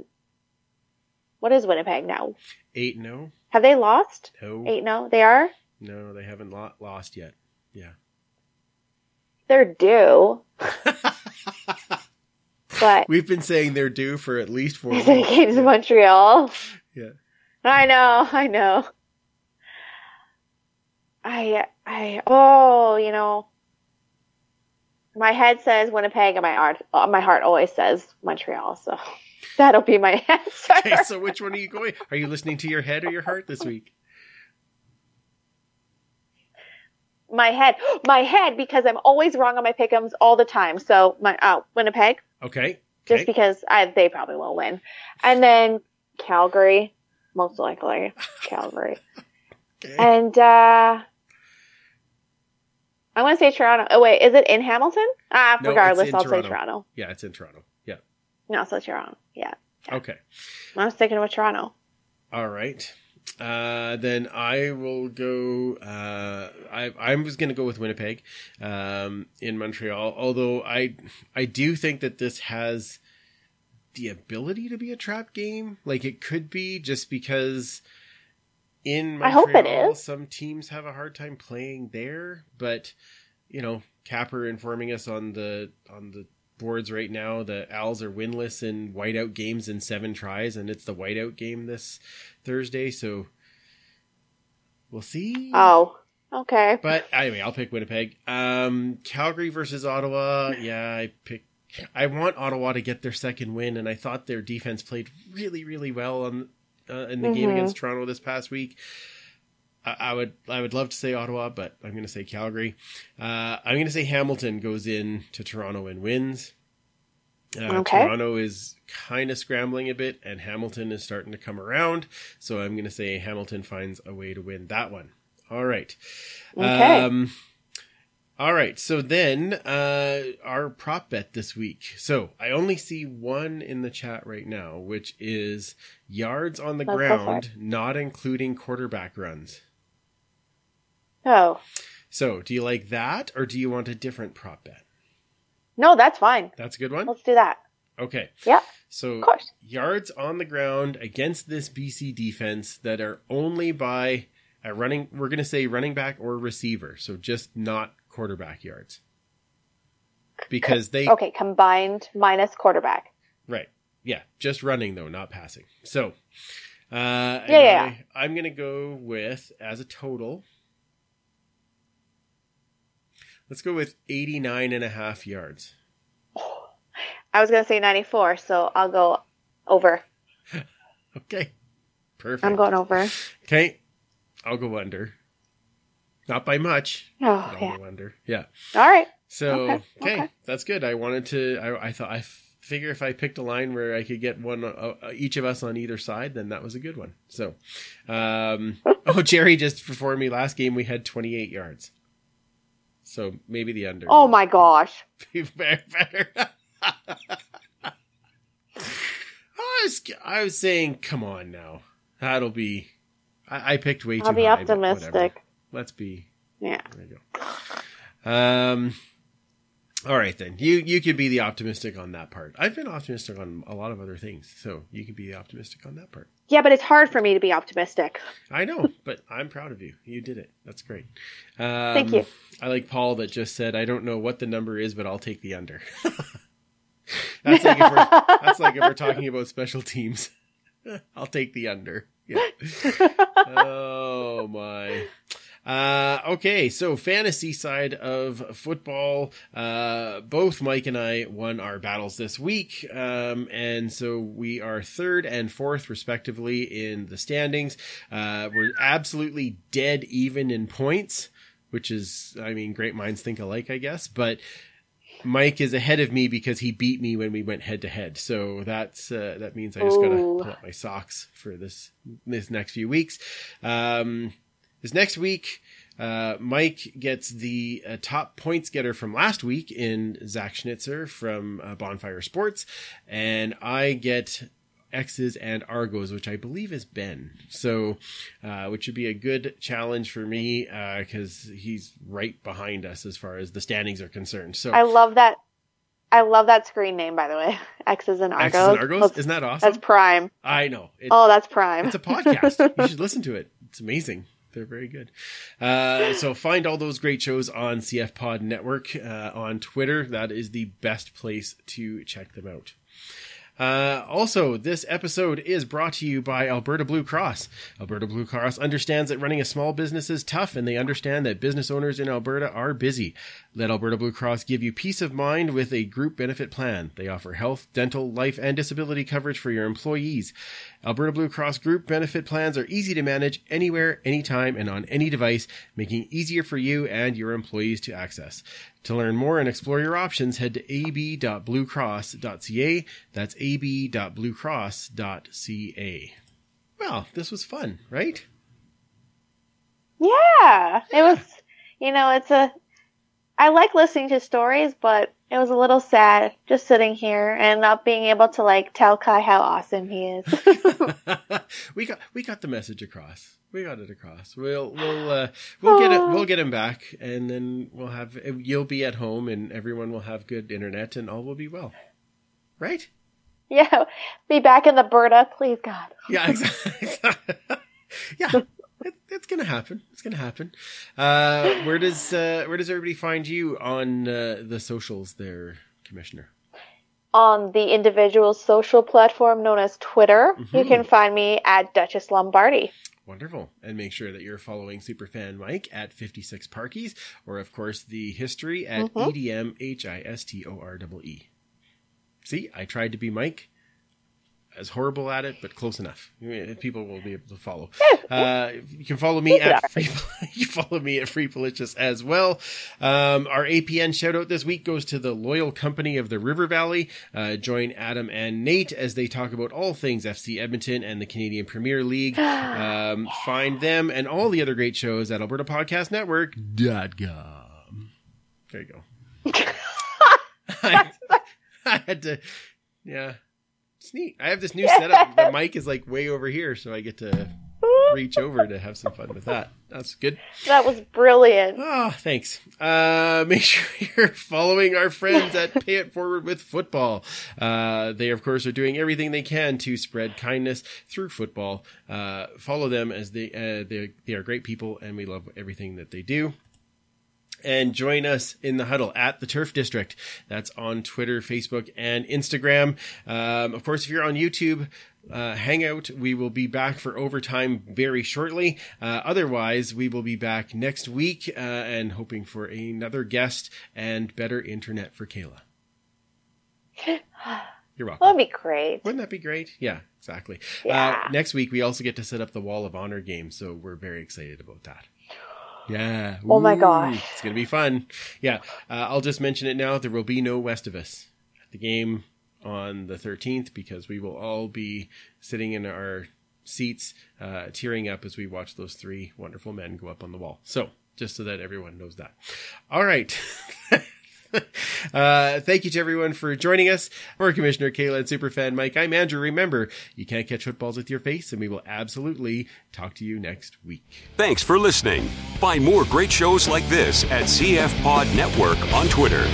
What is Winnipeg now? Eight no, Have they lost? no, Eight no, they are. no, they haven't lo- lost yet. Yeah. They're due, but We've been saying they're due for at least four weeks. came to Montreal. Yeah. I know, I know. I, I, oh, you know, my head says Winnipeg and my heart, uh, my heart always says Montreal. So that'll be my answer. Okay, so which one are you going? Are you listening to your head or your heart this week? my head, my head, because I'm always wrong on my pickums all the time. So my, uh, Winnipeg, Okay. just Okay. because I, they probably will win. And then Calgary, most likely Calgary. okay. And, uh, I want to say Toronto. Oh wait, is it in Hamilton? Ah, No, regardless, in I'll Toronto. say Toronto. Yeah, it's in Toronto. Yeah. No, so Toronto. Yeah. Okay. I'm sticking with Toronto. All right. Uh, then I will go. Uh, I I was going to go with Winnipeg, um, in Montreal. Although I I do think that this has the ability to be a trap game. Like it could be just because in I Montreal hope it is. some teams have a hard time playing there. But you know, Capper informing us on the on the boards right now the Owls are winless in whiteout games in seven tries, and it's the whiteout game this Thursday. So we'll see. Oh, okay. But anyway, I'll pick Winnipeg. Um, Calgary versus Ottawa. Yeah, I pick. I want Ottawa to get their second win, and I thought their defense played really, really well on uh, in the game Mhm. against Toronto this past week. I, I would, I would love to say Ottawa, but I'm going to say Calgary. Uh, I'm going to say Hamilton goes in to Toronto and wins. Uh, Okay. Toronto is kind of scrambling a bit, and Hamilton is starting to come around. So I'm going to say Hamilton finds a way to win that one. All right. Okay. Um, all right. So then, uh, our prop bet this week. So I only see one in the chat right now, which is yards on the Let's go ground, not including quarterback runs. Oh, So do you like that, or do you want a different prop bet? no, that's fine. That's a good one. Let's do that. Okay. Yeah, So yards on the ground against this BC defense that are only by a running. We're going to say running back or receiver. So just not quarterback yards. Because they Okay, combined minus quarterback. Right. Yeah. Just running though, not passing. So, uh, yeah, yeah. I, am going to go with as a total. Let's go with 89 and a half yards. I was gonna say 94, so I'll go over. Okay. Perfect. I'm going over. Okay. I'll go under. Not by much. Oh I'll yeah. go under. Yeah. All right. So, Okay, okay. okay. That's good. I wanted to, I, I thought, I figure if I picked a line where I could get one, uh, uh, each of us on either side, then that was a good one. So, um, oh, Jerry just before me last game, we had 28 yards. So maybe the under. Oh my gosh. be better. better. I was, I was saying, come on now. That'll be, I, I picked way too I'll be high, optimistic. Let's be Yeah. there you go. Um. All right then. You you could be the optimistic on that part. I've been optimistic on a lot of other things, so you can be optimistic on that part. Yeah, but it's hard for me to be optimistic. I know, but I'm proud of you. You did it. That's great. Um, Thank you. I like Paul that just said, "I don't know what the number is, but I'll take the under." that's like if we're that's like if we're talking about special teams. I'll take the under. Yeah. oh my. Uh, okay, so fantasy side of football, uh, both Mike and I won our battles this week, um, and so we are third and fourth respectively in the standings. Uh, we're absolutely dead even in points, which is, I mean, great minds think alike, I guess, but Mike is ahead of me because he beat me when we went head to head. So that's uh, that means I just gotta pull up my socks for this this next few weeks. Um, this next week, uh, Mike gets the uh, top points getter from last week in Zach Schnitzer from uh, Bonfire Sports, and I get X's and Argos, which I believe is Ben. So, uh, which would be a good challenge for me because he's right behind us as far as the standings are concerned. So, I love that. I love that screen name, by the way. X's and Argos. X's and Argos, isn't that awesome? that's prime. I know. It, Oh, that's prime. It's a podcast. you should listen to it. It's amazing. They're very good. Uh, so find all those great shows on CF Pod Network uh, on Twitter. That is the best place to check them out. Uh, also, this episode is brought to you by Alberta Blue Cross. Alberta Blue Cross understands that running a small business is tough, and they understand that business owners in Alberta are busy. Let Alberta Blue Cross give you peace of mind with a group benefit plan. They offer health, dental, life, and disability coverage for your employees. Alberta Blue Cross group benefit plans are easy to manage anywhere, anytime, and on any device, making it easier for you and your employees to access. To learn more and explore your options, head to ab.bluecross.ca. That's ab.bluecross.ca. Well, this was fun, right? yeah, it was. You know, it's a. I like listening to stories, but it was a little sad just sitting here and not being able to like tell Kai how awesome he is. we got we got the message across. We got it across. We'll we'll uh, we'll get it. We'll get him back, and then we'll have you'll be at home, and everyone will have good internet, and all will be well. Right? yeah, be back in the Berta, please God. Yeah, exactly. yeah, it, it's gonna happen. It's gonna happen. Uh, where does uh, where does everybody find you on uh, the socials, there, Commissioner? On the individual social platform known as Twitter, you Mhm. can find me at Duchess Lombardi. Wonderful. And make sure that you're following Superfan Mike at 56 Parkies, or of course the history at Mhm. E-D-M-H-I-S-T-O-R-E-E. See, I tried to be Mike. As horrible at it, but close enough. People will be able to follow. Uh, you can follow me at free, you follow me at Free Pelicious as well. Um, our APN shout out this week goes to the loyal company of the River Valley. Uh, join Adam and Nate as they talk about all things FC Edmonton and the Canadian Premier League. Um, find them and all the other great shows at albertapodcastnetwork.com. There you go. I, I had to, yeah. It's neat. I have this new setup. The mic is like way over here, so I get to reach over to have some fun with that. That's good. That was brilliant. Oh, thanks. Uh, make sure you're following our friends at Pay It Forward with Football. Uh, they, of course, are doing everything they can to spread kindness through football. Uh, follow them as they, uh, they, they are great people and we love everything that they do. And join us in the huddle at the Turf District. That's on Twitter, Facebook, and Instagram. Um, of course, if you're on YouTube, uh, hangout. We will be back for overtime very shortly. Uh, otherwise, we will be back next week uh, and hoping for another guest and better internet for Kayla. You're welcome. That'd be great. Wouldn't that be great? Yeah, exactly. Yeah. Uh, next week, we also get to set up the Wall of Honor game, so we're very excited about that. Yeah. Oh my gosh. It's going to be fun. Yeah. Uh, I'll just mention it now. There will be no West of Us at the game on the 13th because we will all be sitting in our seats, uh, tearing up as we watch those three wonderful men go up on the wall. So, just so that everyone knows that. All right. uh, thank you to everyone for joining us. For Commissioner Kayla and Superfan Mike, I'm Andrew. Remember, you can't catch footballs with your face, and we will absolutely talk to you next week. Thanks for listening. Find more great shows like this at CF Pod Network on Twitter.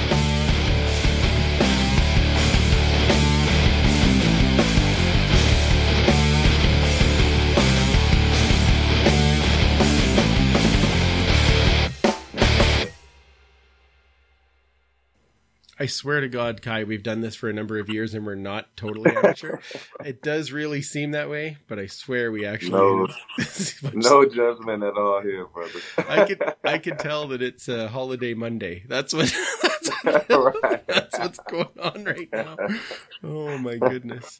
I swear to God, Kai, we've done this for a number of years and we're not totally amateur. it does really seem that way, but I swear we actually No. This is much- No judgment at all here, brother. I can I can tell that it's a holiday Monday. That's what that's, what, Right. that's what's going on right now. Oh my goodness.